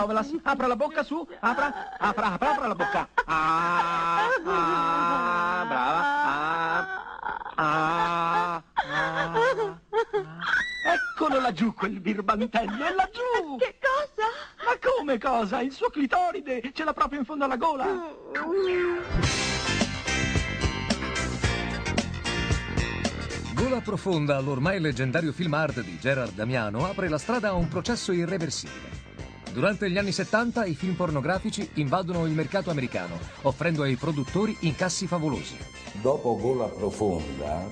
Lovelas, apra la bocca su, apra, apra, apra, apra la bocca. Ah, ah, brava. Ah, ah, ah, ah. Eccolo laggiù quel birbantello, è laggiù! Che cosa? Ma come cosa? Il suo clitoride ce l'ha proprio in fondo alla gola. Gola profonda, l'ormai leggendario film art di Gerard Damiano, apre la strada a un processo irreversibile. Durante gli anni 70 i film pornografici invadono il mercato americano, offrendo ai produttori incassi favolosi. Dopo Gola Profonda,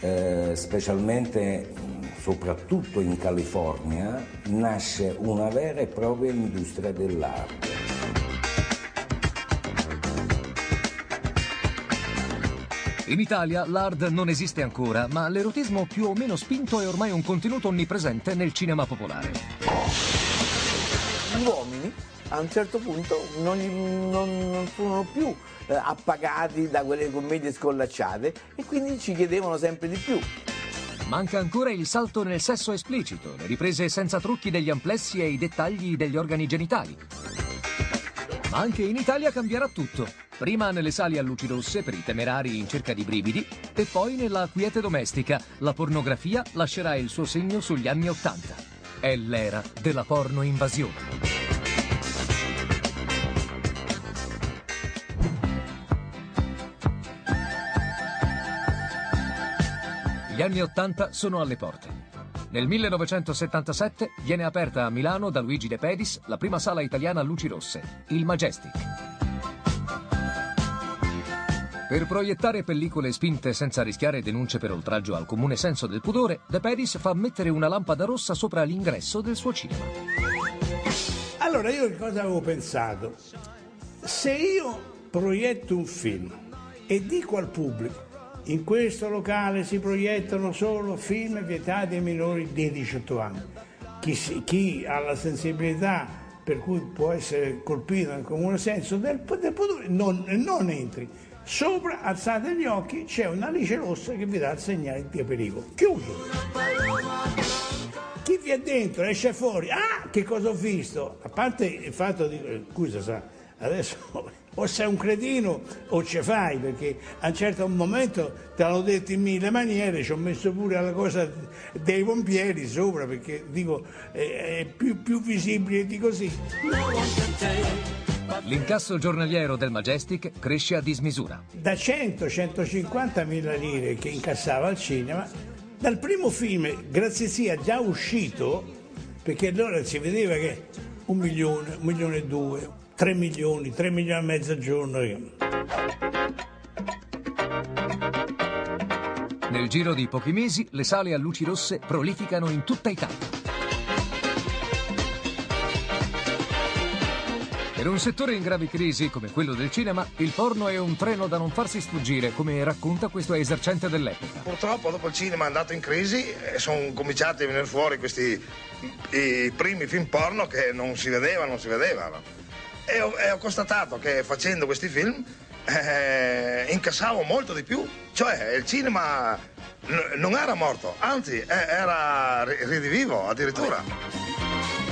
eh, specialmente soprattutto in California, nasce una vera e propria industria dell'arte. In Italia l'hard non esiste ancora, ma l'erotismo più o meno spinto è ormai un contenuto onnipresente nel cinema popolare. Gli uomini a un certo punto non, gli- non- non furono più eh, appagati da quelle commedie scollacciate e quindi ci chiedevano sempre di più. Manca ancora il salto nel sesso esplicito, le riprese senza trucchi degli amplessi e i dettagli degli organi genitali. Ma anche in Italia cambierà tutto. Prima nelle sali a luci rosse per i temerari in cerca di brividi e poi nella quiete domestica. La pornografia lascerà il suo segno sugli anni Ottanta. È l'era della porno invasione. Anni Ottanta sono alle porte. Nel 1977 viene aperta a Milano da Luigi De Pedis la prima sala italiana a luci rosse, il Majestic. Per proiettare pellicole spinte senza rischiare denunce per oltraggio al comune senso del pudore, De Pedis fa mettere una lampada rossa sopra l'ingresso del suo cinema. Allora io che cosa avevo pensato? Se io proietto un film e dico al pubblico in questo locale si proiettano solo film vietati ai minori di 18 anni, chi, chi ha la sensibilità per cui può essere colpito nel comune senso del, del pudore non, non entri. Sopra, alzate gli occhi, c'è una luce rossa che vi dà il segnale di pericolo. Chiuso. Chi vi è dentro esce fuori, ah, che cosa ho visto? A parte il fatto di, eh, scusa, sa, adesso o sei un cretino o ce fai, perché a un certo momento te l'ho detto in mille maniere, ci ho messo pure la cosa dei pompieri sopra, perché dico, è più, più visibile di così. L'incasso giornaliero del Majestic cresce a dismisura. da 100-150 mila lire che incassava al cinema, dal primo film, grazie sia già uscito, perché allora si vedeva che un milione, un milione e due, tre milioni, tre milioni e mezzo al giorno. Nel giro di pochi mesi le sale a luci rosse prolificano in tutta Italia. Per un settore in grave crisi come quello del cinema, il porno è un treno da non farsi sfuggire, come racconta questo esercente dell'epoca. Purtroppo dopo il cinema è andato in crisi e sono cominciati a venire fuori questi i primi film porno che non si vedevano, non si vedevano. E ho, e ho constatato che facendo questi film eh, incassavo molto di più. Cioè il cinema n- non era morto, anzi eh, era ri- ridivivo addirittura.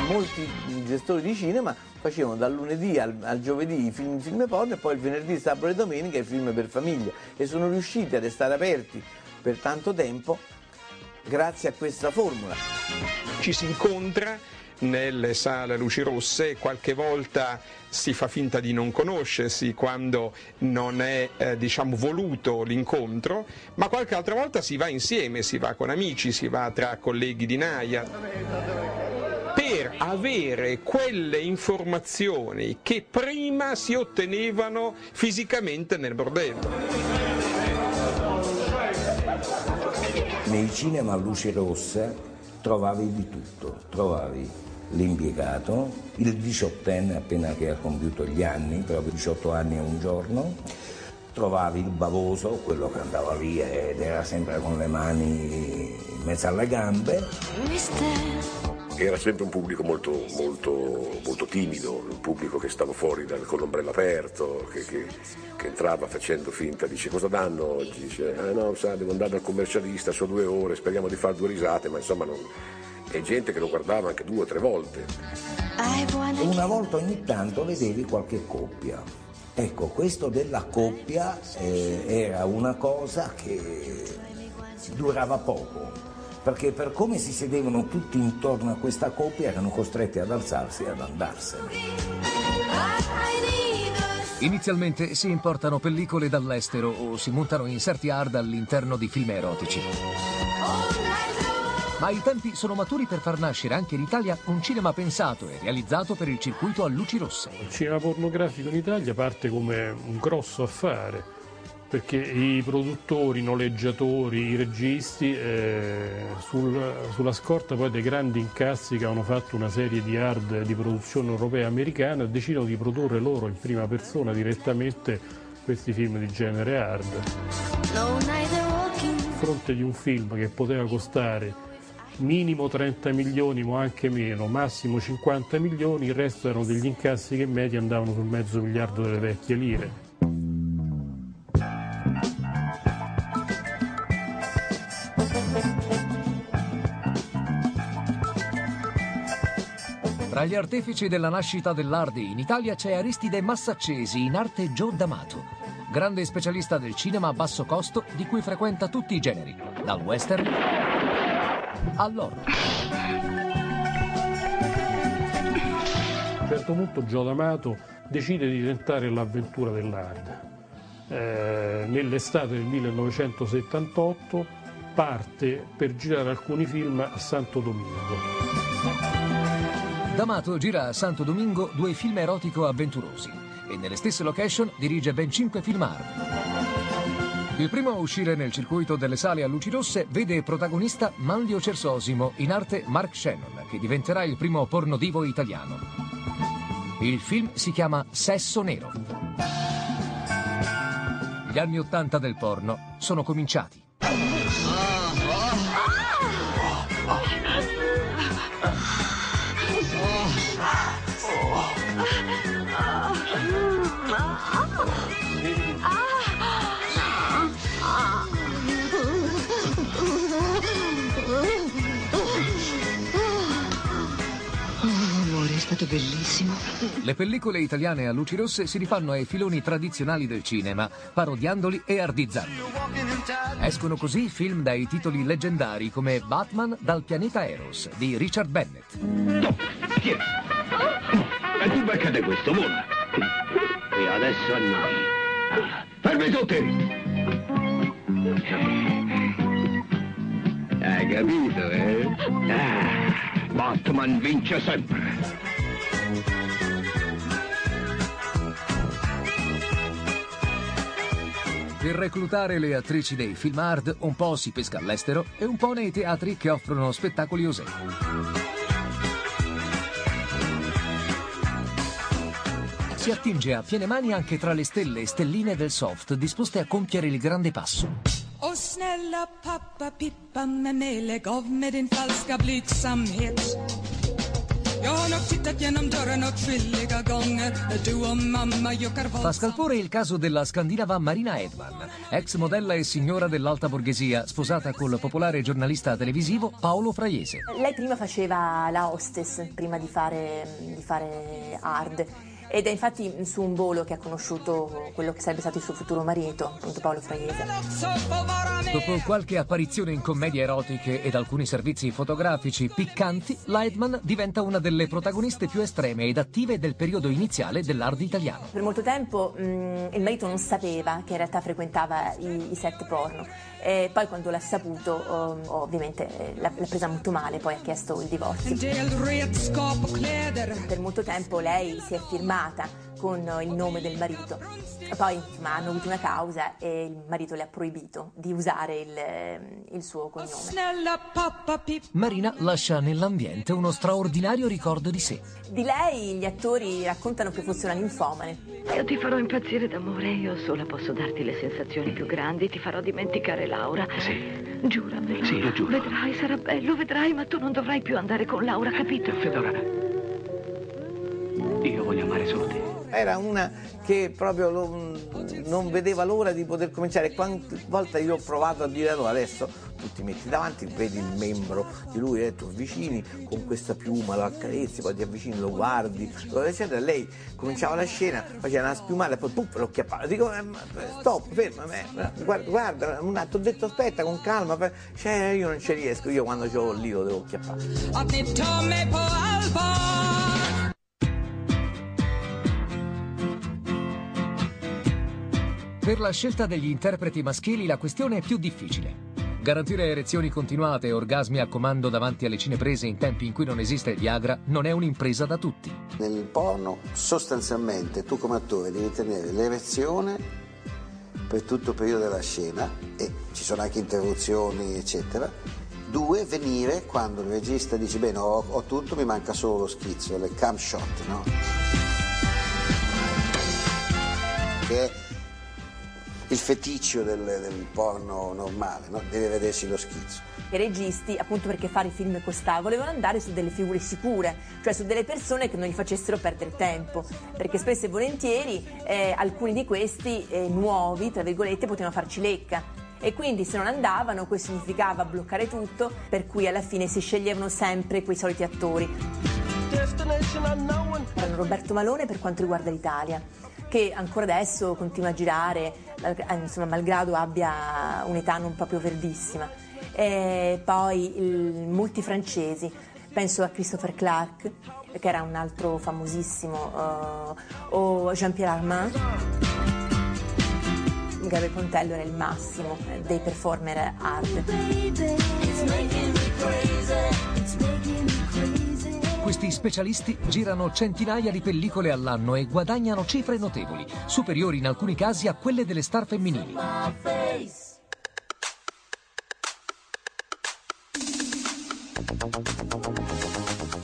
Molti gestori di cinema facevano dal lunedì al, al giovedì i film, film porno e poi il venerdì, sabato e domenica i film per famiglia e sono riusciti a restare aperti per tanto tempo grazie a questa formula. Ci si incontra nelle sale luci rosse qualche volta si fa finta di non conoscersi quando non è eh, diciamo voluto l'incontro, ma qualche altra volta si va insieme, si va con amici, si va tra colleghi di naia per avere quelle informazioni che prima si ottenevano fisicamente nel bordello. Nei cinema a luci rosse trovavi di tutto, trovavi l'impiegato, il diciottenne appena che ha compiuto gli anni, proprio 18 anni e un giorno, trovavi il bavoso, quello che andava lì ed era sempre con le mani in mezzo alle gambe, Era sempre un pubblico molto, molto, molto timido, un pubblico che stava fuori dal- con l'ombrello aperto, che, che- che entrava facendo finta, dice cosa danno oggi? Dice, eh no, sa, devo andare dal commercialista, sono due ore, speriamo di fare due risate, ma insomma non... è gente che lo guardava anche due o tre volte. e una volta ogni tanto vedevi qualche coppia. Ecco, questo della coppia eh, era una cosa che durava poco, perché per come si sedevano tutti intorno a questa coppia erano costretti ad alzarsi e ad andarsene. Inizialmente si importano pellicole dall'estero o si montano inserti hard all'interno di film erotici. Ma i tempi sono maturi per far nascere anche in Italia un cinema pensato e realizzato per il circuito a luci rosse. Il cinema pornografico in Italia parte come un grosso affare, perché i produttori, i noleggiatori, i registi, eh, sul, sulla scorta poi dei grandi incassi che hanno fatto una serie di hard di produzione europea e americana, decidono di produrre loro in prima persona direttamente questi film di genere hard. A fronte di un film che poteva costare minimo 30 milioni, ma anche meno, massimo 50 milioni, il resto erano degli incassi che in media andavano sul mezzo miliardo delle vecchie lire. Tra gli artefici della nascita dell'Ardi in Italia c'è Aristide Massaccesi, in arte Gio D'Amato, grande specialista del cinema a basso costo di cui frequenta tutti i generi, dal western all'oro. A un certo punto Gio D'Amato decide di tentare l'avventura dell'hard. Eh, nell'estate del 1978 parte per girare alcuni film a Santo Domingo. D'Amato gira a Santo Domingo due film erotico-avventurosi e nelle stesse location dirige ben cinque film hard. Il primo a uscire nel circuito delle sale a luci rosse vede protagonista Manlio Cersosimo, in arte Mark Shannon, che diventerà il primo pornodivo italiano. Il film si chiama Sesso Nero. Gli anni Ottanta del porno sono cominciati. Stato bellissimo. Le pellicole italiane a luci rosse si rifanno ai filoni tradizionali del cinema, parodiandoli e ardizzandoli. Escono così film dai titoli leggendari come Batman dal pianeta Eros di Richard Bennett. E tu beccate questo, vola. E adesso a noi. Ah, Fermi tutti! Hai capito, eh? Ah, Batman vince sempre. Per reclutare le attrici dei film hard un po' si pesca all'estero e un po' nei teatri che offrono spettacoli osè. Si attinge a piene mani anche tra le stelle e stelline del soft disposte a compiere il grande passo. Och snälla pappa Pippa med mig lägg av med din falska blygsamhet Fa våldsamt scalpore il caso della scandinava Marina Edman, ex modella e signora dell'alta borghesia, sposata col popolare giornalista televisivo Paolo Fraiese. Lei prima faceva la hostess, prima di fare, di fare hard. Ed è infatti su un volo che ha conosciuto quello che sarebbe stato il suo futuro marito, appunto Paolo Fraiese. Dopo qualche apparizione in commedie erotiche ed alcuni servizi fotografici piccanti, Leitman diventa una delle protagoniste più estreme ed attive del periodo iniziale dell'hard italiano. Per molto tempo mh, il marito non sapeva che in realtà frequentava i, i set porno. E poi quando l'ha saputo, oh, ovviamente eh, l'ha, l'ha presa molto male, poi ha chiesto il divorzio. Per molto tempo lei si è firmata con il nome del marito. Poi insomma, hanno avuto una causa e il marito le ha proibito di usare il, il suo cognome. Marina lascia nell'ambiente uno straordinario ricordo di sé. Di lei gli attori raccontano che fosse una ninfomane. Io ti farò impazzire d'amore, io sola posso darti le sensazioni più grandi, ti farò dimenticare Laura. Sì. Giuramelo. Sì, lo giuro. Vedrai, sarà bello, vedrai, ma tu non dovrai più andare con Laura, capito? Fedora, io voglio amare solo te. Era una che proprio lo- non vedeva l'ora di poter cominciare. Quante volte io ho provato a dire no, adesso tu ti metti davanti, vedi il membro di lui e tu avvicini con questa piuma, lo accarezzi, poi ti avvicini, lo guardi, eccetera. Lei cominciava la scena, faceva una spiumata e poi puff, lo chiappava. Dico, eh, ma, stop, ferma, eh, guarda, guarda, un attimo, ho detto aspetta, con calma, cioè, io non ci riesco, io quando c'ho lì lo devo chiappare. Per la scelta degli interpreti maschili la questione è più difficile. Garantire erezioni continuate e orgasmi a comando davanti alle cineprese in tempi in cui non esiste Viagra non è un'impresa da tutti. Nel porno sostanzialmente tu come attore devi tenere l'erezione per tutto il periodo della scena e ci sono anche interruzioni eccetera. Due, venire quando il regista dice bene ho, ho tutto, mi manca solo lo schizzo, le cam shot, no? Che il feticcio del, del porno normale, no? Deve vedersi lo schizzo. I registi, appunto perché fare film costava, volevano andare su delle figure sicure, cioè su delle persone che non gli facessero perdere tempo, perché spesso e volentieri eh, alcuni di questi eh, nuovi, tra virgolette, potevano farci lecca. E quindi se non andavano questo significava bloccare tutto, per cui alla fine si sceglievano sempre quei soliti attori. Roberto Malone per quanto riguarda l'Italia, che ancora adesso continua a girare, eh, insomma, malgrado abbia un'età non proprio verdissima. E poi il- molti francesi, penso a Christopher Clark, che era un altro famosissimo, eh, o Jean-Pierre Armand. Gabriel Pontello era il massimo dei performer hard. Questi specialisti girano centinaia di pellicole all'anno e guadagnano cifre notevoli, superiori in alcuni casi a quelle delle star femminili.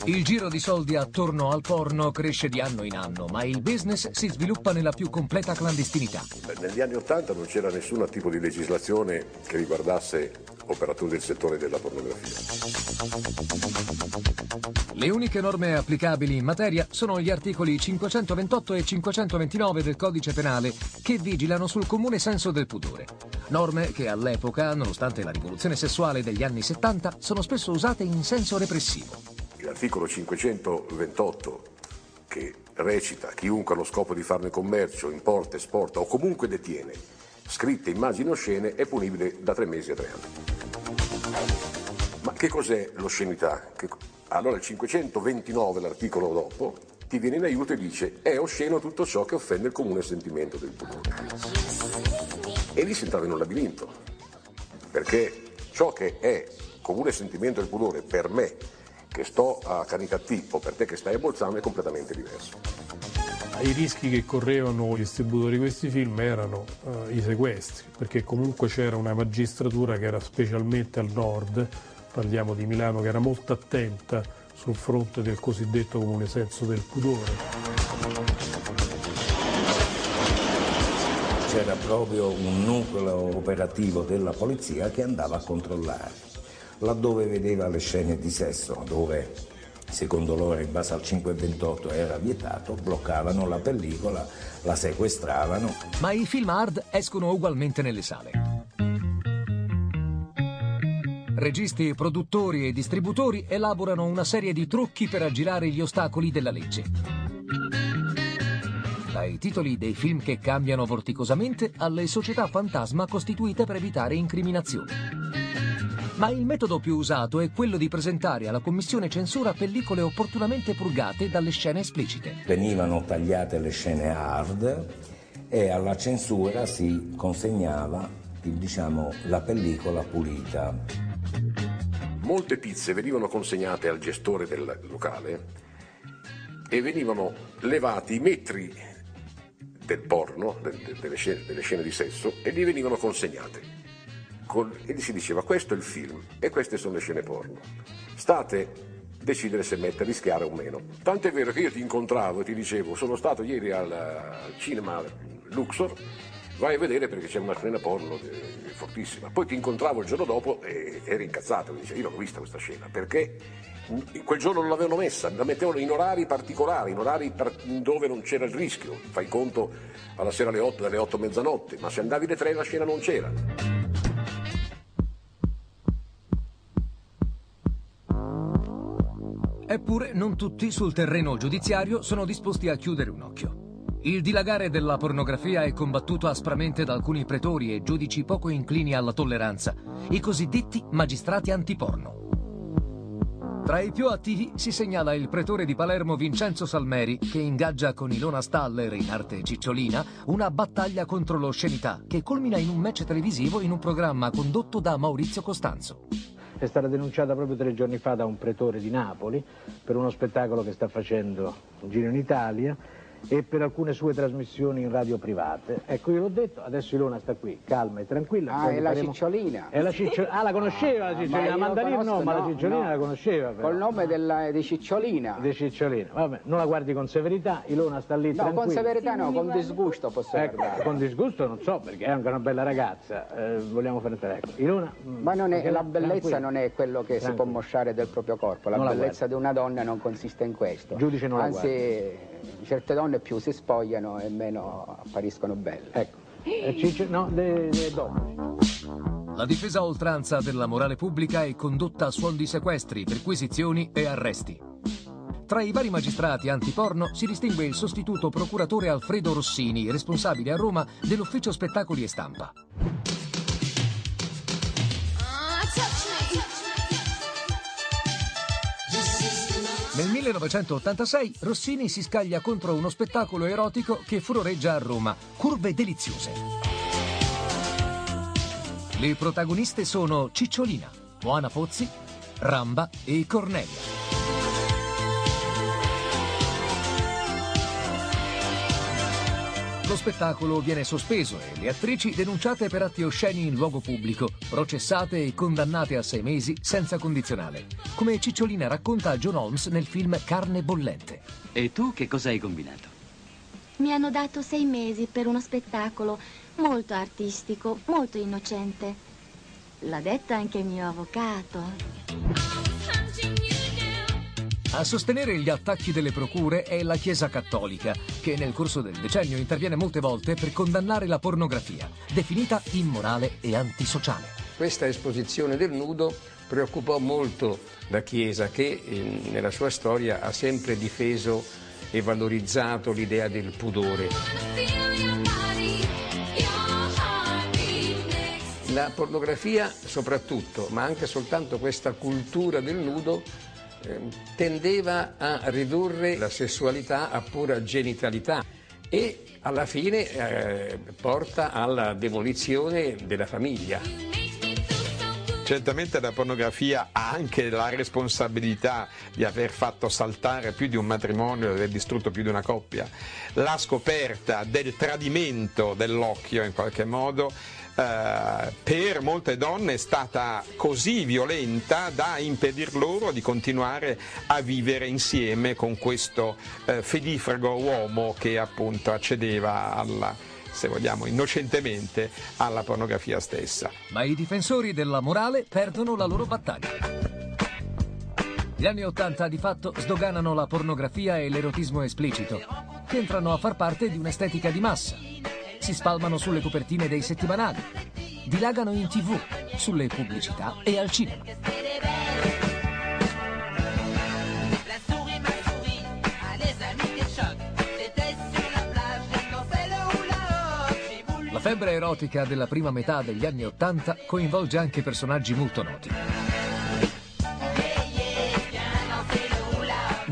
Il giro di soldi attorno al porno cresce di anno in anno, ma il business si sviluppa nella più completa clandestinità. Negli anni Ottanta non c'era nessun tipo di legislazione che riguardasse operatori del settore della pornografia. Le uniche norme applicabili in materia sono gli articoli 528 e 529 del codice penale che vigilano sul comune senso del pudore. Norme che all'epoca, nonostante la rivoluzione sessuale degli anni 70, sono spesso usate in senso repressivo. L'articolo 528 che recita chiunque allo scopo di farne commercio, importa, esporta o comunque detiene scritte, immagini o scene è punibile da tre mesi a tre anni. Ma che cos'è l'oscenità? Che- Allora il 529, l'articolo dopo, ti viene in aiuto e dice è osceno tutto ciò che offende il comune sentimento del pudore. E lì si entrava in un labirinto, perché ciò che è comune sentimento del pudore per me che sto a Canicattì o per te che stai a Bolzano è completamente diverso. I rischi che correvano i distributori di questi film erano eh, i sequestri, perché comunque c'era una magistratura che era specialmente al nord, parliamo di Milano, che era molto attenta sul fronte del cosiddetto comune senso del pudore. C'era proprio un nucleo operativo della polizia che andava a controllare. Laddove vedeva le scene di sesso, dove secondo loro in base al 528 era vietato, bloccavano la pellicola, la sequestravano. Ma i film hard escono ugualmente nelle sale. Registi, produttori e distributori elaborano una serie di trucchi per aggirare gli ostacoli della legge. Dai titoli dei film che cambiano vorticosamente alle società fantasma costituite per evitare incriminazioni. Ma il metodo più usato è quello di presentare alla commissione censura pellicole opportunamente purgate dalle scene esplicite. Venivano tagliate le scene hard e alla censura si consegnava il- diciamo, la pellicola pulita. Molte pizze venivano consegnate al gestore del locale e venivano levati i metri del porno, de- de- delle, scene, delle scene di sesso, e gli venivano consegnate. Con- e si diceva questo è il film e queste sono le scene porno. State decidere se mettere, rischiare o meno. Tanto è vero che io ti incontravo e ti dicevo sono stato ieri al, al cinema Luxor vai a vedere perché c'è una scena porno è fortissima. Poi ti incontravo il giorno dopo e eri incazzato, mi dice io l'ho vista questa scena, perché quel giorno non l'avevano messa, la mettevano in orari particolari, in orari dove non c'era il rischio. Fai conto alla sera alle 8, dalle 8 a mezzanotte, ma se andavi alle 3 la scena non c'era. Eppure non tutti sul terreno giudiziario sono disposti a chiudere un occhio. Il dilagare della pornografia è combattuto aspramente da alcuni pretori e giudici poco inclini alla tolleranza, i cosiddetti magistrati antiporno. Tra i più attivi si segnala il pretore di Palermo Vincenzo Salmeri, che ingaggia con Ilona Staller, in arte Cicciolina, una battaglia contro l'oscenità, che culmina in un match televisivo in un programma condotto da Maurizio Costanzo è stata denunciata proprio tre giorni fa da un pretore di Napoli per uno spettacolo che sta facendo un giro in Italia e per alcune sue trasmissioni in radio private. Ecco, io l'ho detto, adesso Ilona sta qui, calma e tranquilla. Ah, è la faremo... Cicciolina. È la Ciccio... Ah, la conosceva la Cicciolina, la Mandarino no, no, ma la Cicciolina no. la conosceva. Però. Col nome della, di Cicciolina. Di Cicciolina, vabbè, non la guardi con severità, Ilona sta lì no, tranquilla. No, con severità no, con disgusto posso ecco, guardare. Con disgusto non so, perché è anche una bella ragazza, eh, vogliamo fare ecco. Ilona... Ma non è, la bellezza tranquilla. non è quello che tranquilla. si può mosciare del proprio corpo, la non bellezza la di una donna non consiste in questo. Giudice non Anzi, la guardi. Certe donne più si spogliano e meno appariscono belle. Ecco. Eh, no, le, le donne. La difesa a oltranza della morale pubblica è condotta a suon di sequestri, perquisizioni e arresti. Tra i vari magistrati antiporno si distingue il sostituto procuratore Alfredo Rossini, responsabile a Roma dell'ufficio spettacoli e stampa. Nel 1986 Rossini si scaglia contro uno spettacolo erotico che furoreggia a Roma, Curve Deliziose. Le protagoniste sono Cicciolina, Moana Pozzi, Ramba e Cornelia. Lo spettacolo viene sospeso e le attrici denunciate per atti osceni in luogo pubblico, processate e condannate a sei mesi senza condizionale, come Cicciolina racconta a John Holmes nel film Carne bollente. E tu che cosa hai combinato? Mi hanno dato sei mesi per uno spettacolo molto artistico, molto innocente. L'ha detto anche il mio avvocato. A sostenere gli attacchi delle procure è la Chiesa Cattolica, che nel corso del decennio interviene molte volte per condannare la pornografia, definita immorale e antisociale. Questa esposizione del nudo preoccupò molto la Chiesa, che eh, nella sua storia ha sempre difeso e valorizzato l'idea del pudore. La pornografia soprattutto, ma anche soltanto questa cultura del nudo, Ehm, tendeva a ridurre la sessualità a pura genitalità e alla fine eh, porta alla demolizione della famiglia. Certamente la pornografia ha anche la responsabilità di aver fatto saltare più di un matrimonio, di aver distrutto più di una coppia. La scoperta del tradimento dell'occhio in qualche modo eh, per molte donne è stata così violenta da impedir loro di continuare a vivere insieme con questo eh, fedifrago uomo che appunto accedeva alla se vogliamo, innocentemente alla pornografia stessa. Ma i difensori della morale perdono la loro battaglia. Gli anni Ottanta di fatto sdoganano la pornografia e l'erotismo esplicito, che entrano a far parte di un'estetica di massa si spalmano sulle copertine dei settimanali, dilagano in tv, sulle pubblicità e al cinema. La febbre erotica della prima metà degli anni Ottanta coinvolge anche personaggi molto noti.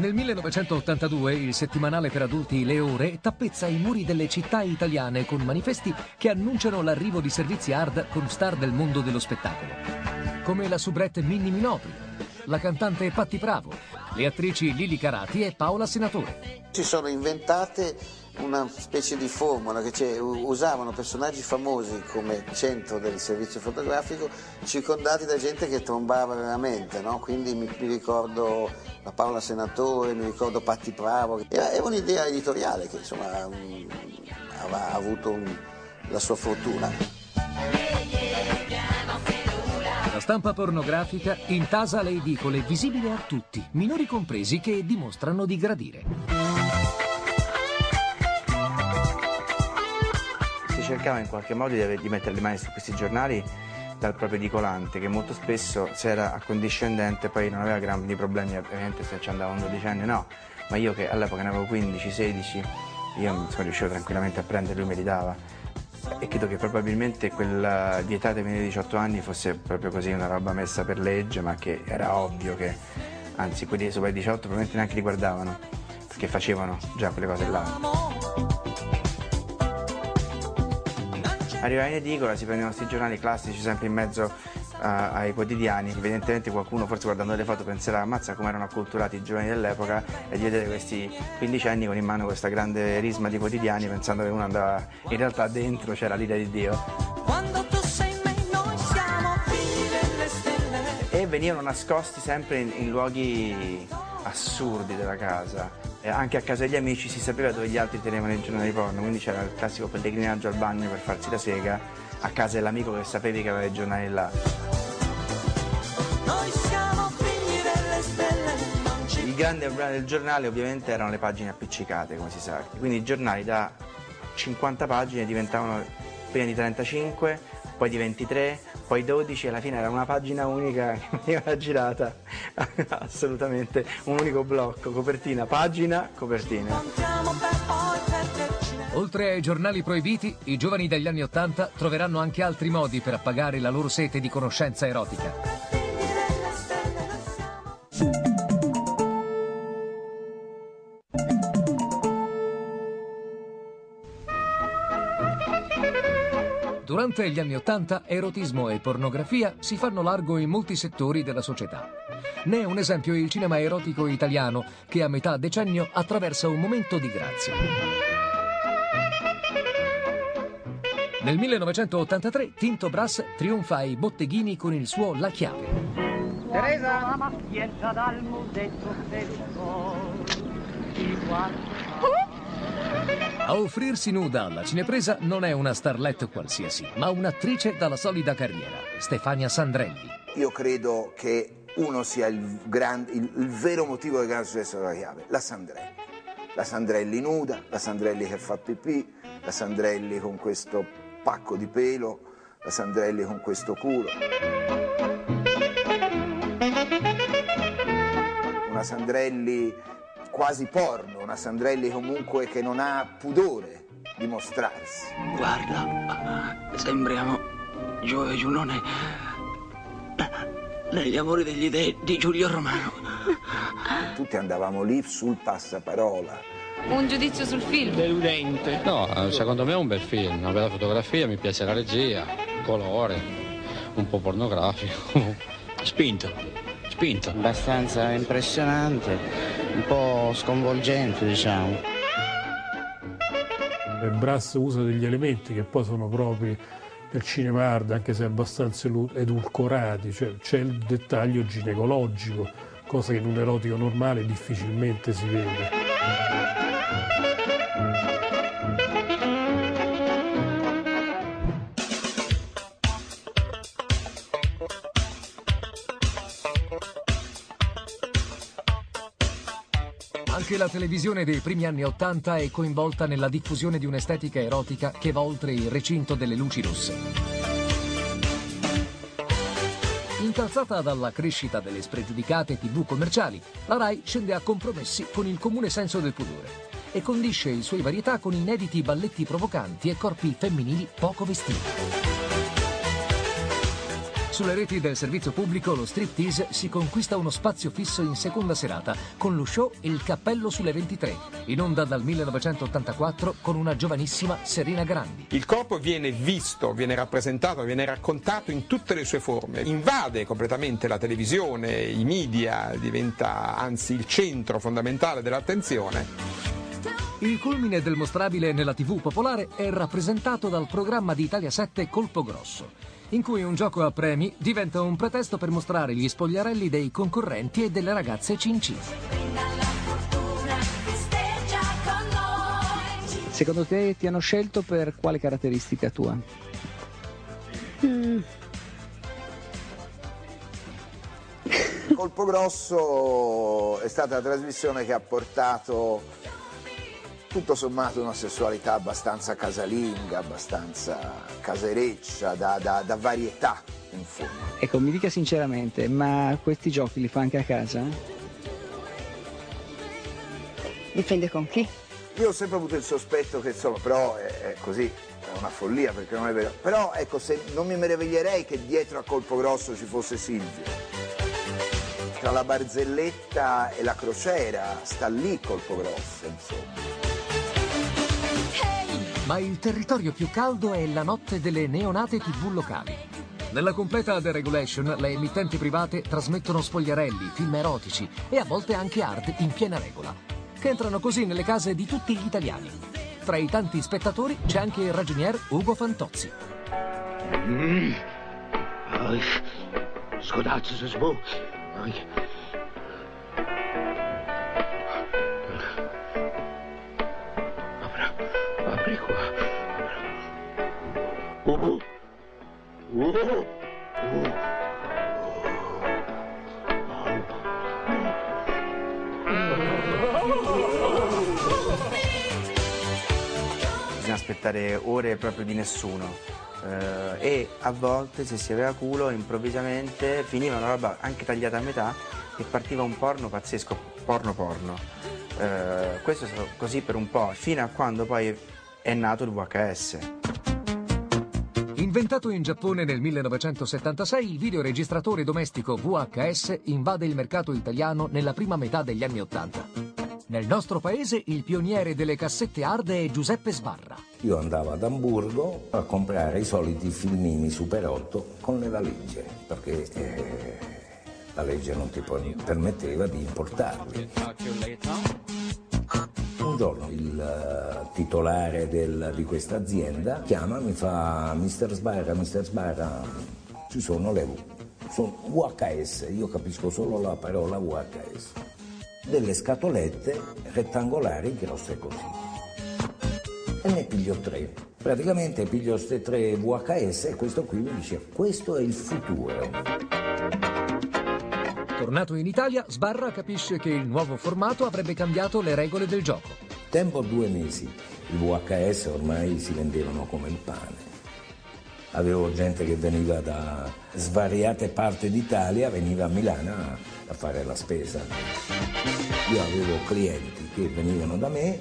Nel 1982 il settimanale per adulti Le Ore tappezza i muri delle città italiane con manifesti che annunciano l'arrivo di servizi hard con star del mondo dello spettacolo, come la soubrette Minnie Minopri, la cantante Patti Bravo, le attrici Lili Carati e Paola Senatore. Si sono inventate una specie di formula che usavano personaggi famosi come centro del servizio fotografico circondati da gente che trombava veramente, no? quindi mi, mi, ricordo la Paola Senatore, mi ricordo Patti Bravo, era, era un'idea editoriale che insomma um, aveva avuto un, la sua fortuna. La stampa pornografica intasa le edicole visibile a tutti, minori compresi, che dimostrano di gradire. Cercava in qualche modo di, di mettere le mani su questi giornali dal proprio edicolante che molto spesso se era accondiscendente poi non aveva grandi problemi, ovviamente se ci andava un dodicenne no, ma io che all'epoca ne avevo 15-16 io sono riuscito tranquillamente a prendere, lui me li dava e credo che probabilmente quella vietata di 18 anni fosse proprio così una roba messa per legge ma che era ovvio che anzi quelli sopra i 18 probabilmente neanche li guardavano perché facevano già quelle cose là. Arriva in edicola, si prendono questi giornali classici sempre in mezzo uh, ai quotidiani, evidentemente qualcuno forse guardando le foto penserà ammazza come erano acculturati i giovani dell'epoca e di vedere questi quindicenni con in mano questa grande risma di quotidiani pensando che uno andava, in realtà dentro c'era l'idea di Dio. E venivano nascosti sempre in, in luoghi assurdi della casa eh, anche a casa degli amici si sapeva dove gli altri tenevano i giornali porno, quindi c'era il classico pellegrinaggio al bagno per farsi la sega a casa dell'amico che sapevi che aveva i giornali là. Il grande problema del giornale ovviamente erano le pagine appiccicate, come si sa, quindi i giornali da 50 pagine diventavano prima di 35, poi di 23, poi 12 alla fine era una pagina unica che veniva girata. Assolutamente un unico blocco. Copertina pagina copertina Oltre ai giornali proibiti, i giovani degli anni Ottanta troveranno anche altri modi per appagare la loro sete di conoscenza erotica. Durante gli anni Ottanta, erotismo e pornografia si fanno largo in molti settori della società. Ne è un esempio il cinema erotico italiano, che a metà decennio attraversa un momento di grazia. Nel 1983 Tinto Brass trionfa ai botteghini con il suo La Chiave. Teresa! La maschietta dal musetto del a offrirsi nuda alla cinepresa non è una starlet qualsiasi, ma un'attrice dalla solida carriera, Stefania Sandrelli. Io credo che uno sia il, grand, il, il vero motivo del grande successo della chiave, la Sandrelli. La Sandrelli nuda, la Sandrelli che fa pipì, la Sandrelli con questo pacco di pelo, la Sandrelli con questo culo. Una Sandrelli quasi porno, una Sandrelli comunque che non ha pudore di mostrarsi. Guarda, sembriamo Gio e Giunone negli amori degli dei di Giulio Romano. Tutti andavamo lì sul passaparola. Un giudizio sul film? Deludente. No, secondo me è un bel film, una bella fotografia, mi piace la regia, colore, un po' pornografico. Spinto, spinto. Abbastanza impressionante un po' sconvolgente, diciamo. Il Brass usa degli elementi che poi sono propri del cinema hard, anche se abbastanza edulcorati, cioè c'è il dettaglio ginecologico, cosa che in un erotico normale difficilmente si vede. Anche la televisione dei primi anni Ottanta è coinvolta nella diffusione di un'estetica erotica che va oltre il recinto delle luci rosse. Incalzata dalla crescita delle spregiudicate tv commerciali, la RAI scende a compromessi con il comune senso del pudore e condisce i suoi varietà con inediti balletti provocanti e corpi femminili poco vestiti. Sulle reti del servizio pubblico lo striptease si conquista uno spazio fisso in seconda serata con lo show Il cappello sulle 23, in onda dal 1984 con una giovanissima Serena Grandi. Il corpo viene visto, viene rappresentato, viene raccontato in tutte le sue forme, invade completamente la televisione, i media, diventa anzi il centro fondamentale dell'attenzione. Il culmine del mostrabile nella TV popolare è rappresentato dal programma di Italia 7 Colpo Grosso in cui un gioco a premi diventa un pretesto per mostrare gli spogliarelli dei concorrenti e delle ragazze cincine. Secondo te ti hanno scelto per quale caratteristica tua? Mm. Colpo Grosso è stata la trasmissione che ha portato tutto sommato una sessualità abbastanza casalinga, abbastanza casereccia, da, da, da varietà in fondo. Ecco, mi dica sinceramente, ma questi giochi li fa anche a casa? Dipende con chi. Io ho sempre avuto il sospetto che insomma, però è, è così, è una follia perché non è vero. Però ecco, se non mi meraviglierei che dietro a Colpo Grosso ci fosse Silvio tra la barzelletta e la crociera, sta lì colpo grosso, insomma. Ma il territorio più caldo è la notte delle neonate tv locali. Nella completa deregulation, le emittenti private trasmettono spogliarelli, film erotici e a volte anche art in piena regola, che entrano così nelle case di tutti gli italiani. Tra i tanti spettatori c'è anche il ragionier Ugo Fantozzi. Mm. Skodaccio se sbu. Bisogna aspettare ore proprio di nessuno. Eh, e a volte se si aveva culo improvvisamente finiva una roba anche tagliata a metà e partiva un porno pazzesco, porno porno. Eh, questo è stato così per un po', fino a quando poi è nato il VHS. Inventato in Giappone nel 1976, il videoregistratore domestico VHS invade il mercato italiano nella prima metà degli anni Ottanta. Nel nostro paese il pioniere delle cassette hard è Giuseppe Sbarra. Io andavo ad Amburgo a comprare i soliti filmini Super 8 con le valigie, perché eh, la legge non ti permetteva di importarli. Giorno il uh, titolare del, di questa azienda chiama, mi fa Mister Sbarra, Mister Sbarra, ci sono le sono VHS, io capisco solo la parola VHS. Delle scatolette rettangolari grosse così. E ne piglio tre. Praticamente piglio queste tre VHS e questo qui mi dice questo è il futuro. Tornato in Italia, Sbarra capisce che il nuovo formato avrebbe cambiato le regole del gioco. Tempo due mesi, i VHS ormai si vendevano come il pane. Avevo gente che veniva da svariate parti d'Italia, veniva a Milano a, fare la spesa. Io avevo clienti che venivano da me,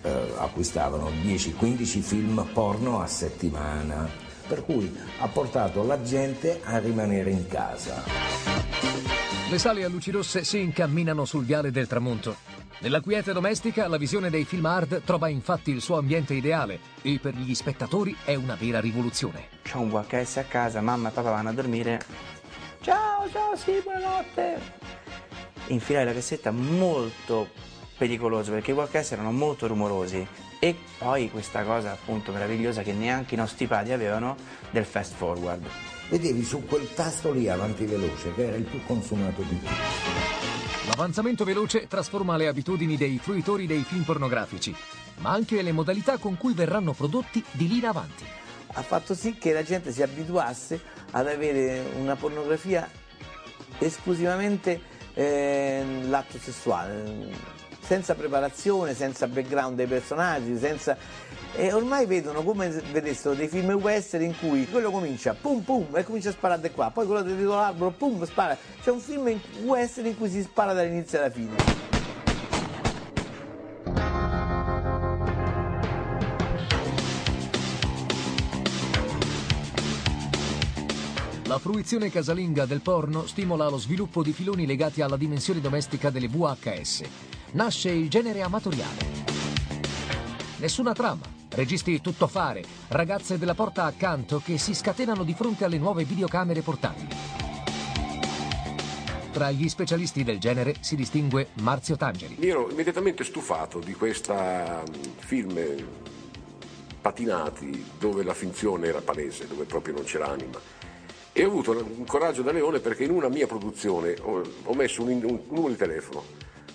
eh, acquistavano 10-15 film porno a settimana, per cui ha portato la gente a rimanere in casa. Le sale a luci rosse si incamminano sul viale del tramonto. Nella quiete domestica la visione dei film hard trova infatti il suo ambiente ideale e per gli spettatori è una vera rivoluzione. C'ho un VHS a casa, mamma e papà vanno a dormire. Ciao, ciao, sì, buonanotte. Infilare la cassetta molto pericoloso perché i VHS erano molto rumorosi e poi questa cosa appunto meravigliosa che neanche i nostri padri avevano del fast forward. Vedevi su quel tasto lì avanti veloce che era il più consumato di tutti. L'avanzamento veloce trasforma le abitudini dei fruitori dei film pornografici, ma anche le modalità con cui verranno prodotti di lì in avanti. Ha fatto sì che la gente si abituasse ad avere una pornografia esclusivamente eh, l'atto sessuale, senza preparazione, senza background dei personaggi, senza... E ormai vedono come vedessero dei film western in cui quello comincia pum pum e comincia a sparare da qua, poi quello dietro l'albero pum spara. C'è un film western in cui si spara dall'inizio alla fine. La fruizione casalinga del porno stimola lo sviluppo di filoni legati alla dimensione domestica delle VHS. Nasce il genere amatoriale. Nessuna trama, registi tutto fare, ragazze della porta accanto che si scatenano di fronte alle nuove videocamere portatili. Tra gli specialisti del genere si distingue Marzio Tangeli. Mi ero immediatamente stufato di questa mm, film patinati dove la finzione era palese, dove proprio non c'era anima. E ho avuto un coraggio da leone perché in una mia produzione ho, messo un numero di telefono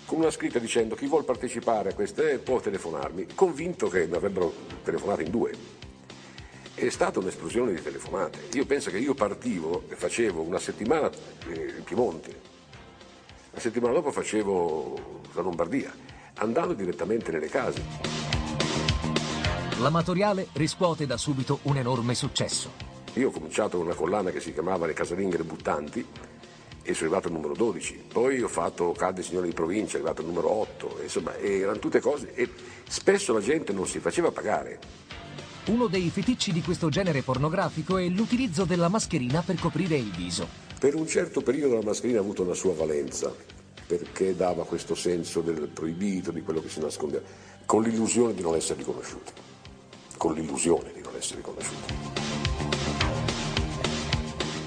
con una scritta dicendo chi vuol partecipare a queste può telefonarmi, convinto che mi avrebbero telefonato in due. È stata un'esplosione di telefonate. Io penso che io partivo e facevo una settimana eh, in Piemonte, la settimana dopo facevo la Lombardia, andando direttamente nelle case. L'amatoriale riscuote da subito un enorme successo. Io ho cominciato con una collana che si chiamava Le casalinghe le buttanti e sono arrivato al numero 12. Poi ho fatto Calde Signore di Provincia, è arrivato al numero 8. Insomma, erano tutte cose e spesso la gente non si faceva pagare. Uno dei feticci di questo genere pornografico è l'utilizzo della mascherina per coprire il viso. Per un certo periodo la mascherina ha avuto una sua valenza, perché dava questo senso del proibito, di quello che si nascondeva, con l'illusione di non essere riconosciuti. Con l'illusione di non essere riconosciuti.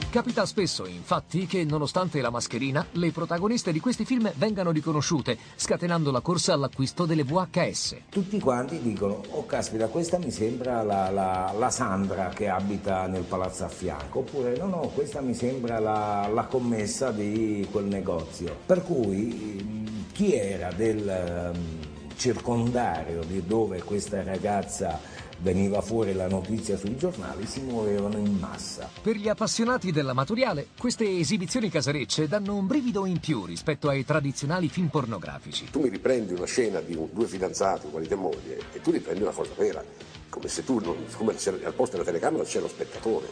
Capita spesso, infatti, che nonostante la mascherina, le protagoniste di questi film vengano riconosciute, scatenando la corsa all'acquisto delle VHS. Tutti quanti dicono, oh caspita, questa mi sembra la, la, la Sandra che abita nel palazzo a fianco, oppure no, no, questa mi sembra la, la commessa di quel negozio. Per cui chi era del um, circondario di dove questa ragazza veniva fuori la notizia sui giornali, si muovevano in massa. Per gli appassionati dell'amatoriale, queste esibizioni casarecce danno un brivido in più rispetto ai tradizionali film pornografici. Tu mi riprendi una scena di due fidanzati, marito e moglie, e tu riprendi una cosa vera, come se tu, non, come se al posto della telecamera c'è lo spettatore.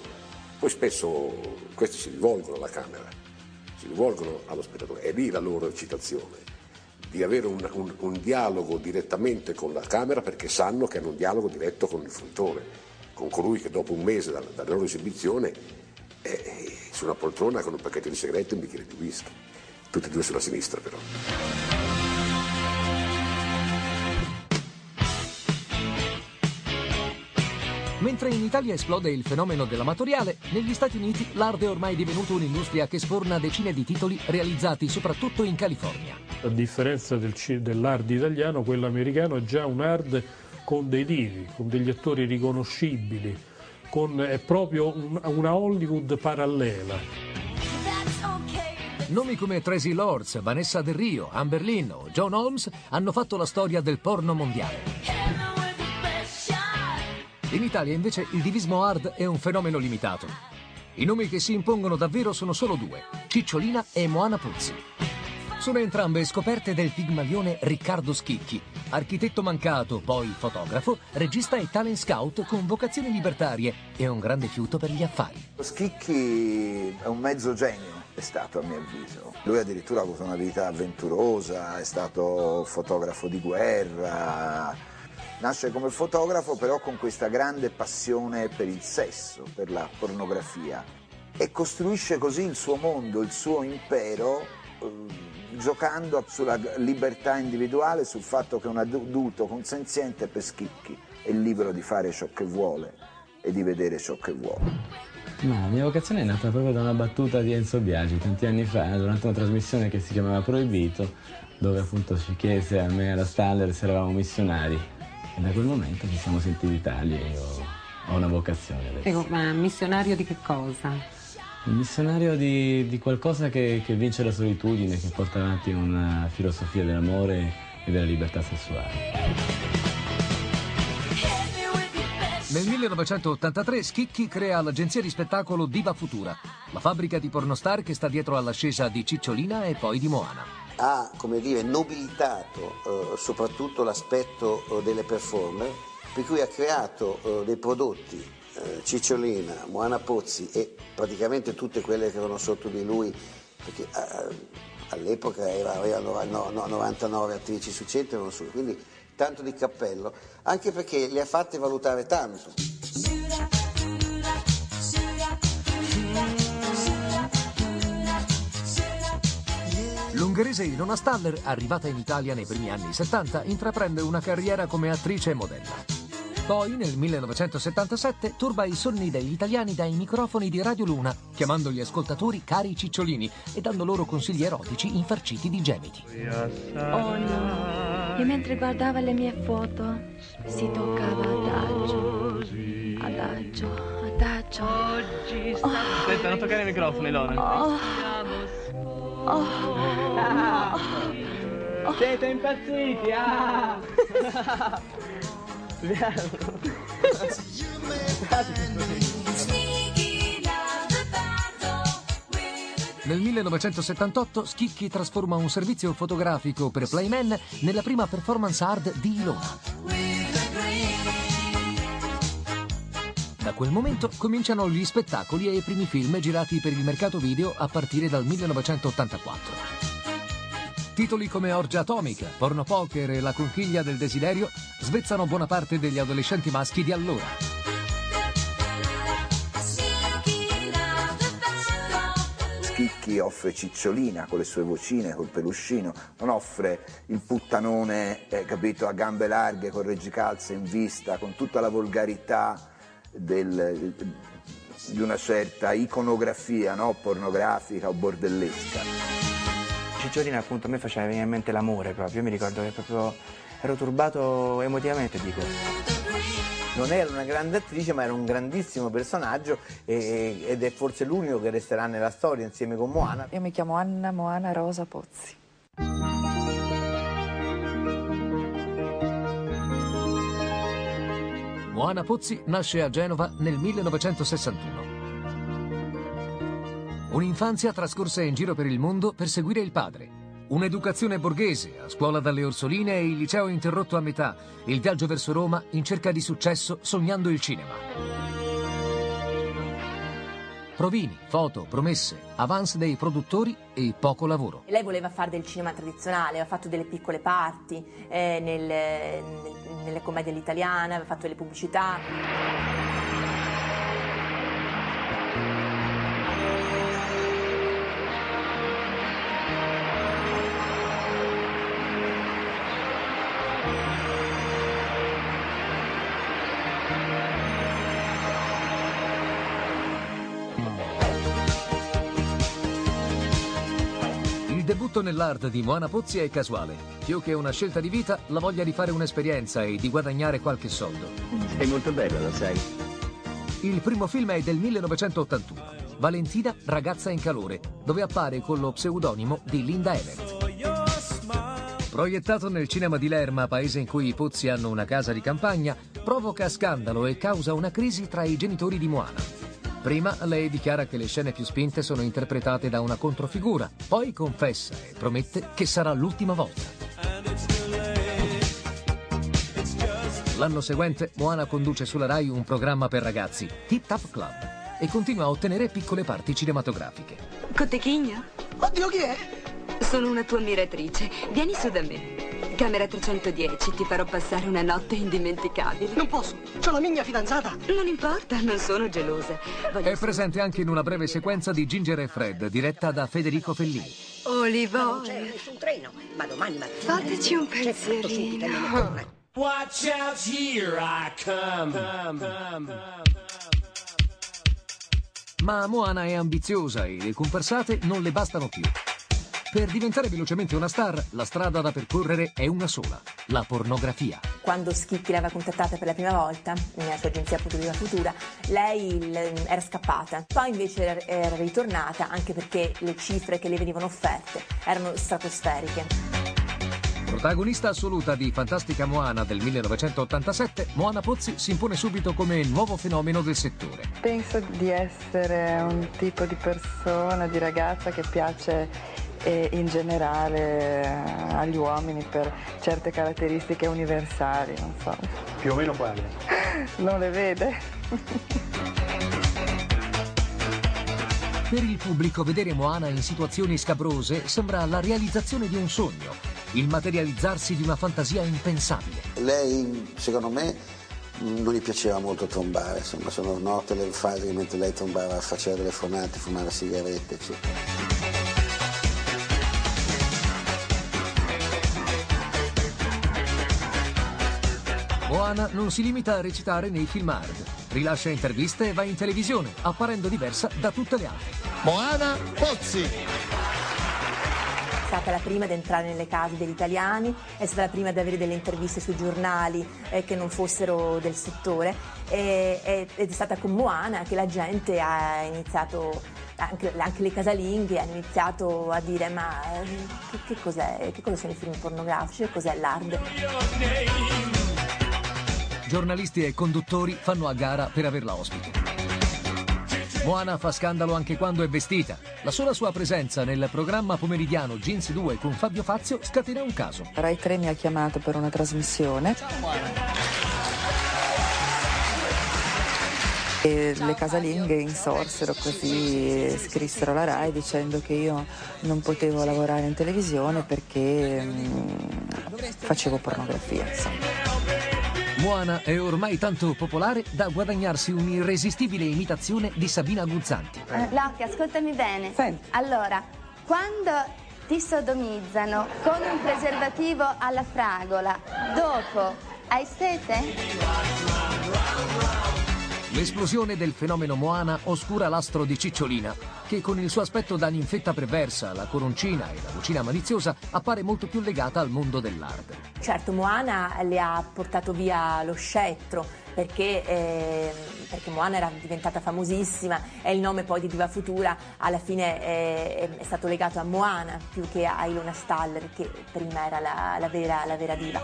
Poi spesso questi si rivolgono alla camera, si rivolgono allo spettatore, è lì la loro eccitazione di avere un, un, un, dialogo direttamente con la Camera perché sanno che hanno un dialogo diretto con il fruitore, con colui che dopo un mese dalla, dalla loro esibizione è su una poltrona con un pacchetto di segreti e un bicchiere di whisky. Tutti e due sulla sinistra però. Mentre in Italia esplode il fenomeno dell'amatoriale, negli Stati Uniti l'art è ormai divenuto un'industria che sforna decine di titoli realizzati soprattutto in California. A differenza del, dell'hard italiano, quello americano è già un hard con dei divi, con degli attori riconoscibili, con, è proprio un, una Hollywood parallela. Nomi come Tracy Lords, Vanessa Del Rio, Amber Lynn o John Holmes hanno fatto la storia del porno mondiale. In Italia invece il divismo hard è un fenomeno limitato. I nomi che si impongono davvero sono solo due, Cicciolina e Moana Puzzi. Sono entrambe scoperte del pigmalione Riccardo Schicchi, architetto mancato, poi fotografo, regista e talent scout con vocazioni libertarie e un grande fiuto per gli affari. Schicchi è un mezzo genio, è stato a mio avviso. Lui addirittura ha avuto una vita avventurosa, è stato fotografo di guerra, Nasce come fotografo però con questa grande passione per il sesso, per la pornografia. E costruisce così il suo mondo, il suo impero, eh, giocando sulla libertà individuale, sul fatto che un adulto consenziente per schicchi. È libero di fare ciò che vuole e di vedere ciò che vuole. No, la mia vocazione è nata proprio da una battuta di Enzo Biagi tanti anni fa, durante una trasmissione che si chiamava Proibito, dove appunto ci chiese a me e alla Staller se eravamo missionari e da quel momento ci siamo sentiti tali e io ho una vocazione. Adesso. Ecco, ma missionario di che cosa? Un missionario di, di qualcosa che, che, vince la solitudine, che porta avanti una filosofia dell'amore e della libertà sessuale. Nel 1983 Schicchi crea l'agenzia di spettacolo Diva Futura, la fabbrica di pornostar che sta dietro all'ascesa di Cicciolina e poi di Moana ha dire, nobilitato eh, soprattutto l'aspetto eh, delle performer, per cui ha creato eh, dei prodotti, eh, Cicciolina, Moana Pozzi e praticamente tutte quelle che erano sotto di lui, perché eh, all'epoca aveva, no, no, 99 attrici su 100 erano su, quindi tanto di cappello, anche perché le ha fatte valutare tanto. L'ungherese Ilona Staller, arrivata in Italia nei primi anni 70, intraprende una carriera come attrice e modella. Poi, nel 1977, turba i sonni degli italiani dai microfoni di Radio Luna, chiamando gli ascoltatori cari cicciolini e dando loro consigli erotici infarciti di gemiti. Oh no, e mentre guardava le mie foto, si toccava adagio, adagio, adagio. Oggi sta... Oh. Aspetta, non toccare i microfoni, Ilona. Oh. Oh. Siete impazziti, ah! Nel 1978 Schicchi trasforma un servizio fotografico per Playmen nella prima performance hard di Ilona. Da quel momento cominciano gli spettacoli e i primi film girati per il mercato video a partire dal 1984. Titoli come Orgia Atomica, Porno Poker e La conchiglia del desiderio svezzano buona parte degli adolescenti maschi di allora. Schicchi offre Cicciolina con le sue vocine, col peluscino, non offre il puttanone, eh, capito, a gambe larghe, con reggicalze in vista, con tutta la volgarità del- di una certa iconografia no? pornografica o bordellesca. Cicciolina appunto a me faceva venire in mente l'amore proprio, io mi ricordo che proprio ero turbato emotivamente di questo. Non era una grande attrice, ma era un grandissimo personaggio e- ed è forse l'unico che resterà nella storia insieme con Moana. Io mi chiamo Anna Moana Rosa Pozzi. Moana Pozzi nasce a Genova nel 1961. Un'infanzia trascorsa in giro per il mondo per seguire il padre. Un'educazione borghese, a scuola dalle Orsoline e il liceo interrotto a metà, il viaggio verso Roma in cerca di successo sognando il cinema. Provini, foto, promesse, avance dei produttori e poco lavoro. Lei voleva fare del cinema tradizionale, aveva fatto delle piccole parti eh, nel- nel- nelle commedie all'italiana, aveva fatto delle pubblicità. Debutto nell'art di Moana Pozzi è casuale. Più che una scelta di vita, la voglia di fare un'esperienza e di guadagnare qualche soldo. Sei molto bella, lo sai. Il primo film è del 1981. Valentina, ragazza in calore, dove appare con lo pseudonimo di Linda Emmett. Proiettato nel cinema di Lerma, paese in cui i Pozzi hanno una casa di campagna, provoca scandalo e causa una crisi tra i genitori di Moana. Prima lei dichiara che le scene più spinte sono interpretate da una controfigura, poi confessa e promette che sarà l'ultima volta. L'anno seguente Moana conduce sulla Rai un programma per ragazzi, Tip Tap Club, e continua a ottenere piccole parti cinematografiche. Cotechigno? Oddio, chi è? Sono una tua ammiratrice. Vieni su da me. Camera 310, ti farò passare una notte indimenticabile. Non posso, c'ho la mia fidanzata. Non importa, non sono gelosa. Voglio È presente anche in una breve sequenza di Ginger e Fred, diretta da Federico Fellini. Olivone. c'è nessun treno, ma domani mattina... Fateci un pensierino. Watch out, here I come. Ma Moana è ambiziosa e le comparsate non le bastano più. Per diventare velocemente una star, la strada da percorrere è una sola, la pornografia. Quando Schicchi l'aveva contattata per la prima volta, nella sua agenzia Futura Futura, lei il- era scappata. Poi invece era- era ritornata anche perché le cifre che le venivano offerte erano stratosferiche. Protagonista assoluta di Fantastica Moana del 1987, Moana Pozzi si impone subito come nuovo fenomeno del settore. Penso di essere un tipo di persona, di ragazza che piace eh, in generale eh, agli uomini per certe caratteristiche universali, non so. Più o meno quale? Non le vede? Per il pubblico vedere Moana in situazioni scabrose sembra la realizzazione di un sogno, il materializzarsi di una fantasia impensabile. Lei, secondo me, non gli piaceva molto trombare, insomma, sono note le fasi che mentre lei trombava faceva telefonate, fumava sigarette, eccetera. Moana non si limita a recitare nei film hard, rilascia interviste e va in televisione, apparendo diversa da tutte le altre. Moana Pozzi! È stata la prima ad entrare nelle case degli italiani, è stata la prima ad avere delle interviste sui giornali eh, che non fossero del settore e- e- ed è stata con Moana che la gente ha iniziato anche, anche le casalinghe hanno iniziato a dire ma eh, che, che cos'è, che cosa sono i film pornografici, cos'è l'hard. Giornalisti e conduttori fanno a gara per averla ospite. Moana fa scandalo anche quando è vestita. La sola sua presenza nel programma pomeridiano Jeans 2 con Fabio Fazio scatena un caso. Rai 3 mi ha chiamato per una trasmissione. E le casalinghe insorsero così, scrissero alla RAI dicendo che io non potevo lavorare in televisione perché mh, facevo pornografia. Insomma. Moana è ormai tanto popolare da guadagnarsi un'irresistibile imitazione di Sabina Guzzanti. Eh, Locke, ascoltami bene. Allora, quando ti sodomizzano con un preservativo alla fragola, dopo hai sete? L'esplosione del fenomeno Moana oscura l'astro di Cicciolina, che con il suo aspetto da ninfetta perversa, la coroncina e la vocina maliziosa appare molto più legata al mondo dell'arte. Certo, Moana le ha portato via lo scettro perché, eh, perché Moana era diventata famosissima e il nome poi di Diva Futura alla fine è, è stato legato a Moana più che a Ilona Staller che prima era la, la, vera, la vera diva.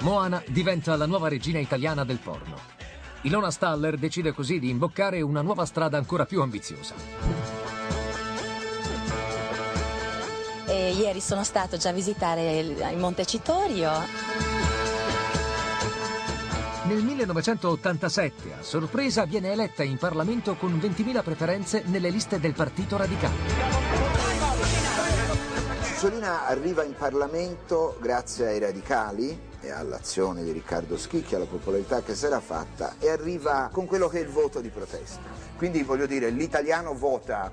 Moana diventa la nuova regina italiana del porno. Ilona Staller decide così di imboccare una nuova strada ancora più ambiziosa. E ieri sono stato già a visitare il, il Montecitorio. Nel 1987, a sorpresa, viene eletta in Parlamento con 20.000 preferenze nelle liste del Partito Radicale. Cicciolina arriva in Parlamento grazie ai radicali e all'azione di Riccardo Schicchi, alla popolarità che si era fatta e arriva con quello che è il voto di protesta. Quindi voglio dire, l'italiano vota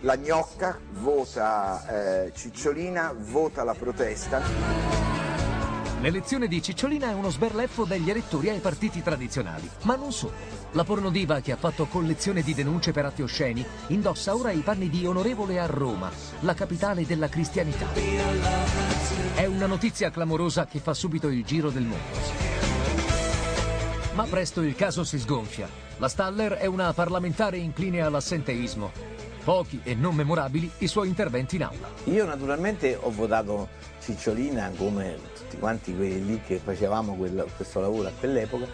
la gnocca, vota eh, Cicciolina, vota la protesta. L'elezione di Cicciolina è uno sberleffo degli elettori ai partiti tradizionali, ma non solo. La pornodiva, che ha fatto collezione di denunce per atti osceni, indossa ora i panni di onorevole a Roma, la capitale della cristianità. È una notizia clamorosa che fa subito il giro del mondo. Ma presto il caso si sgonfia. La Staller è una parlamentare incline all'assenteismo. Pochi e non memorabili i suoi interventi in aula. Io naturalmente ho votato Cicciolina come tutti quanti quelli che facevamo quel, questo lavoro a quell'epoca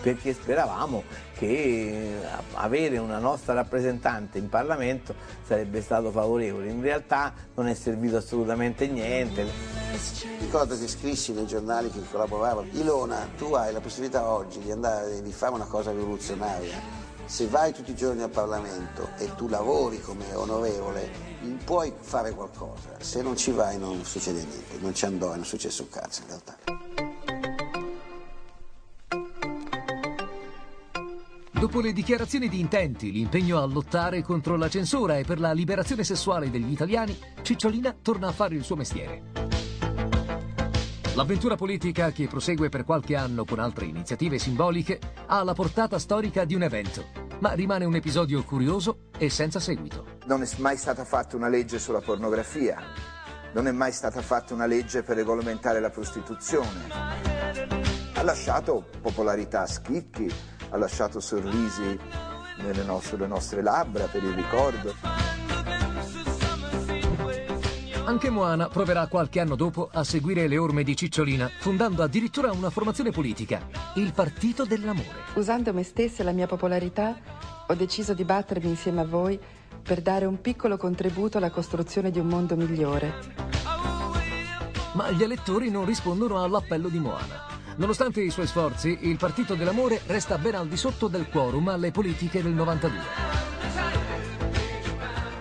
perché speravamo che avere una nostra rappresentante in Parlamento sarebbe stato favorevole. In realtà non è servito assolutamente niente. Ricordo che scrissi nei giornali che collaboravano, Ilona, tu hai la possibilità oggi di andare di fare una cosa rivoluzionaria. Se vai tutti i giorni al Parlamento e tu lavori come onorevole, puoi fare qualcosa. Se non ci vai non succede niente, non ci andò non è successo un cazzo in realtà. Dopo le dichiarazioni di intenti, l'impegno a lottare contro la censura e per la liberazione sessuale degli italiani, Cicciolina torna a fare il suo mestiere. L'avventura politica, che prosegue per qualche anno con altre iniziative simboliche, ha la portata storica di un evento, ma rimane un episodio curioso e senza seguito. Non è mai stata fatta una legge sulla pornografia, non è mai stata fatta una legge per regolamentare la prostituzione. Ha lasciato popolarità a schicchi, ha lasciato sorrisi no- sulle nostre labbra per il ricordo. Anche Moana proverà qualche anno dopo a seguire le orme di Cicciolina, fondando addirittura una formazione politica, il Partito dell'Amore. Usando me stessa e la mia popolarità, ho deciso di battermi insieme a voi per dare un piccolo contributo alla costruzione di un mondo migliore. Ma gli elettori non rispondono all'appello di Moana. Nonostante i suoi sforzi, il Partito dell'Amore resta ben al di sotto del quorum alle politiche del 92.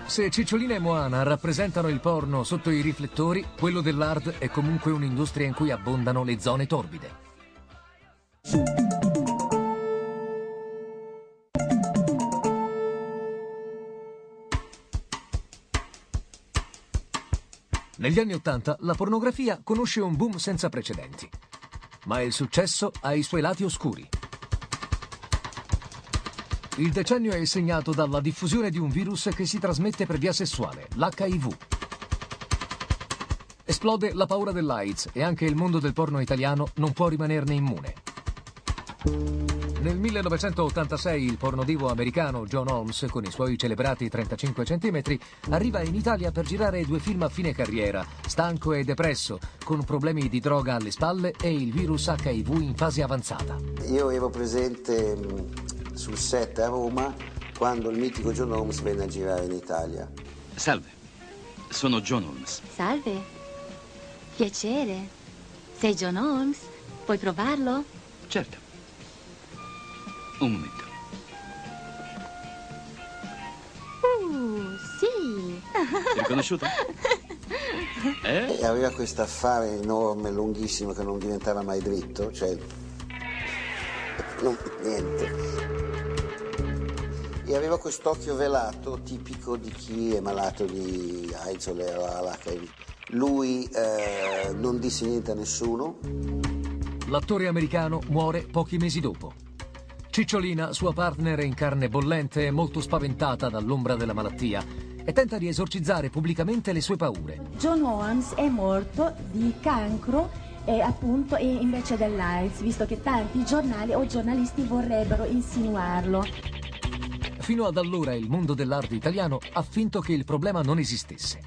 Se Cicciolina e Moana rappresentano il porno sotto i riflettori, quello dell'art è comunque un'industria in cui abbondano le zone torbide. Negli anni Ottanta la pornografia conosce un boom senza precedenti ma il successo ha i suoi lati oscuri. Il decennio è segnato dalla diffusione di un virus che si trasmette per via sessuale, l'HIV. Esplode la paura dell'AIDS e anche il mondo del porno italiano non può rimanerne immune. Nel 1986 il pornodivo americano John Holmes, con i suoi celebrati 35 cm, arriva in Italia per girare due film a fine carriera, stanco e depresso, con problemi di droga alle spalle e il virus HIV in fase avanzata. Io ero presente sul set a Roma quando il mitico John Holmes venne a girare in Italia. Salve, sono John Holmes. Salve. Piacere. Sei John Holmes? Puoi provarlo? Certo. Un momento. Uh, sì. Riconosciuto? Eh? E aveva questo affare enorme, lunghissimo, che non diventava mai dritto, cioè... Non, niente. E aveva quest'occhio velato tipico di chi è malato di AIDS o l'HIV. Lui eh, non disse niente a nessuno. L'attore americano muore pochi mesi dopo. Cicciolina, sua partner in carne bollente, è molto spaventata dall'ombra della malattia e tenta di esorcizzare pubblicamente le sue paure. John Holmes è morto di cancro e appunto e invece dell'AIDS, visto che tanti giornali o giornalisti vorrebbero insinuarlo. Fino ad allora il mondo dell'arte italiano ha finto che il problema non esistesse.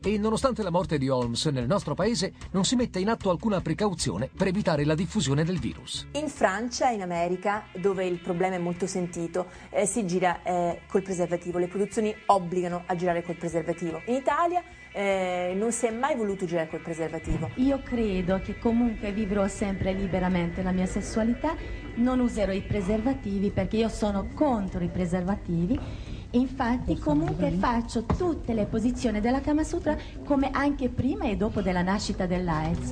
E nonostante la morte di Holmes, nel nostro paese non si mette in atto alcuna precauzione per evitare la diffusione del virus. In Francia e in America, dove il problema è molto sentito, eh, si gira eh, col preservativo. Le produzioni obbligano a girare col preservativo. In Italia eh, non si è mai voluto girare col preservativo. Io credo che comunque vivrò sempre liberamente la mia sessualità, non userò i preservativi perché io sono contro i preservativi. Infatti comunque faccio tutte le posizioni della Kama Sutra come anche prima e dopo della nascita dell'AIDS.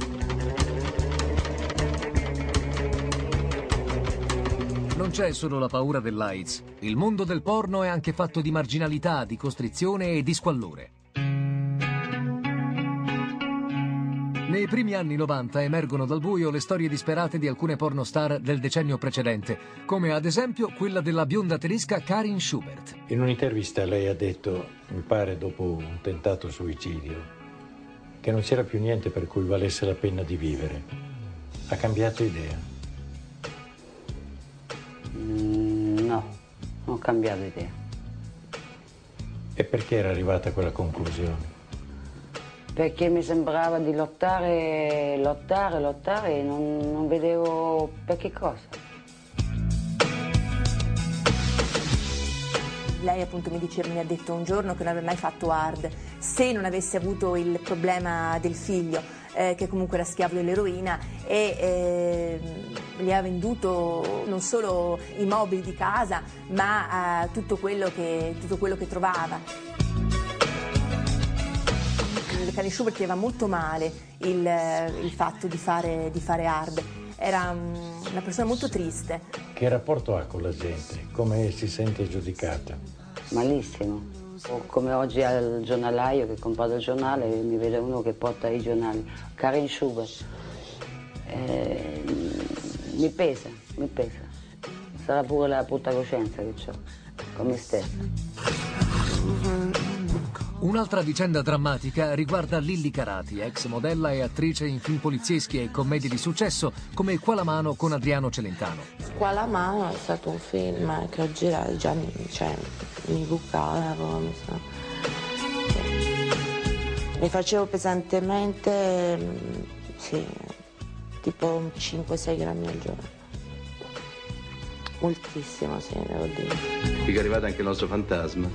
Non c'è solo la paura dell'AIDS. Il mondo del porno è anche fatto di marginalità, di costrizione e di squallore. Nei primi anni 90 emergono dal buio le storie disperate di alcune pornostar del decennio precedente, come ad esempio quella della bionda tedesca Karin Schubert. In un'intervista lei ha detto, mi pare dopo un tentato suicidio, che non c'era più niente per cui valesse la pena di vivere. Ha cambiato idea. Mm, no, non ho cambiato idea. E perché era arrivata a quella conclusione? Perché mi sembrava di lottare, lottare, lottare e non, non vedevo per che cosa. Lei appunto mi, dice, mi ha detto un giorno che non aveva mai fatto hard. Se non avesse avuto il problema del figlio, eh, che comunque era schiavo dell'eroina, e eh, gli ha venduto non solo i mobili di casa, ma eh, tutto, quello che, tutto quello che trovava. Cani Schubert aveva molto male il, il fatto di fare, di fare hard. Era um, una persona molto triste. Che rapporto ha con la gente? Come si sente giudicata? Malissimo. O come oggi al giornalaio che compro il giornale mi vede uno che porta i giornali. Karin Schubert. Eh, mi pesa, mi pesa. Sarà pure la brutta coscienza che ho con me stessa. Un'altra vicenda drammatica riguarda Lilli Carati, ex modella e attrice in film polizieschi e commedie di successo come Qua la mano con Adriano Celentano. Qua la mano è stato un film che ho girato già, cioè, mi bucavo, mi, so. mi facevo pesantemente, sì, tipo 5-6 grammi al giorno. Moltissimo, sì, devo dire. Qui è arrivato anche il nostro fantasma,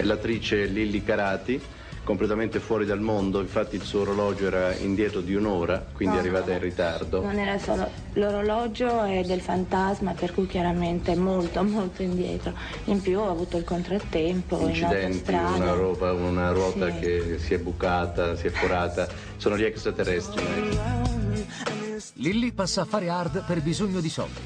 è l'attrice Lilli Carati, completamente fuori dal mondo, infatti il suo orologio era indietro di un'ora, quindi No, è arrivata no. in ritardo. Non era solo l'orologio è del fantasma, per cui chiaramente è molto molto indietro. In più ho avuto il contrattempo in Incidenti, autostrada. una, roba, una ruota Sì. che si è bucata, si è forata, sono gli extraterrestri. Lilli passa a fare hard per bisogno di soldi.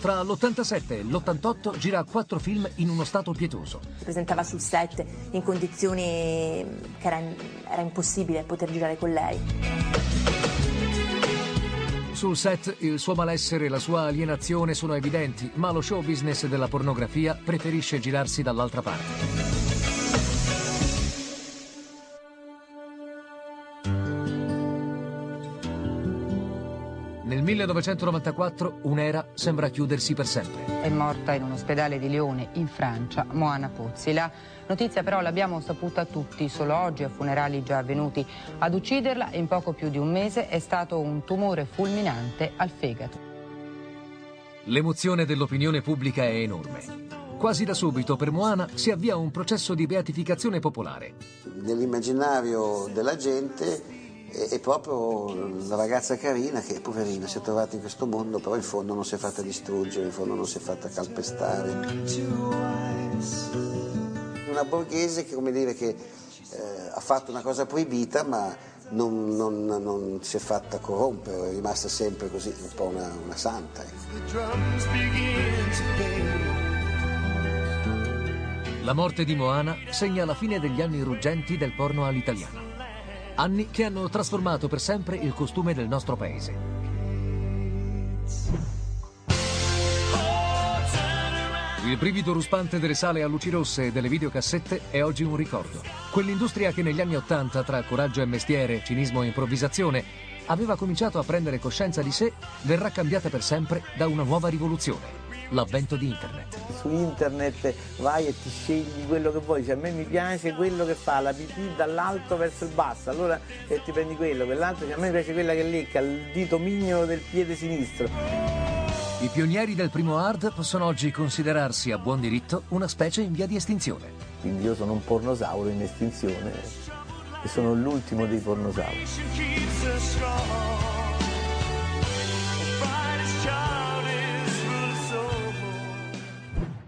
Tra l'87 e l'88 gira quattro film in uno stato pietoso. Si presentava sul set in condizioni che era, era impossibile poter girare con lei. Sul set il suo malessere e la sua alienazione sono evidenti, ma lo show business della pornografia preferisce girarsi dall'altra parte. 1994 un'era sembra chiudersi per sempre. È morta in un ospedale di Lione, in Francia, Moana Pozzi. La notizia però l'abbiamo saputa tutti, solo oggi a funerali già avvenuti. Ad ucciderla in poco più di un mese è stato un tumore fulminante al fegato. L'emozione dell'opinione pubblica è enorme. Quasi da subito per Moana si avvia un processo di beatificazione popolare. Nell'immaginario della gente è, è proprio la ragazza carina che poverina si è trovata in questo mondo, però in fondo non si è fatta distruggere, in fondo non si è fatta calpestare. Una borghese che, come dire, che eh, ha fatto una cosa proibita ma non, non, non, si è fatta corrompere, è rimasta sempre così, un po' una, una santa. La morte di Moana segna la fine degli anni ruggenti del porno all'italiana. Anni che hanno trasformato per sempre il costume del nostro paese. Il brivido ruspante delle sale a luci rosse e delle videocassette è oggi un ricordo. Quell'industria che negli anni Ottanta, tra coraggio e mestiere, cinismo e improvvisazione, aveva cominciato a prendere coscienza di sé, verrà cambiata per sempre da una nuova rivoluzione. L'avvento di internet. Su internet vai e ti scegli quello che vuoi, cioè, a me mi piace quello che fa la pipì dall'alto verso il basso, allora eh, ti prendi quello, quell'altro, cioè, a me piace quella che lecca il dito mignolo del piede sinistro. I pionieri del primo hard possono oggi considerarsi a buon diritto una specie in via di estinzione. Quindi io sono un pornosauro in estinzione e sono l'ultimo dei pornosauri.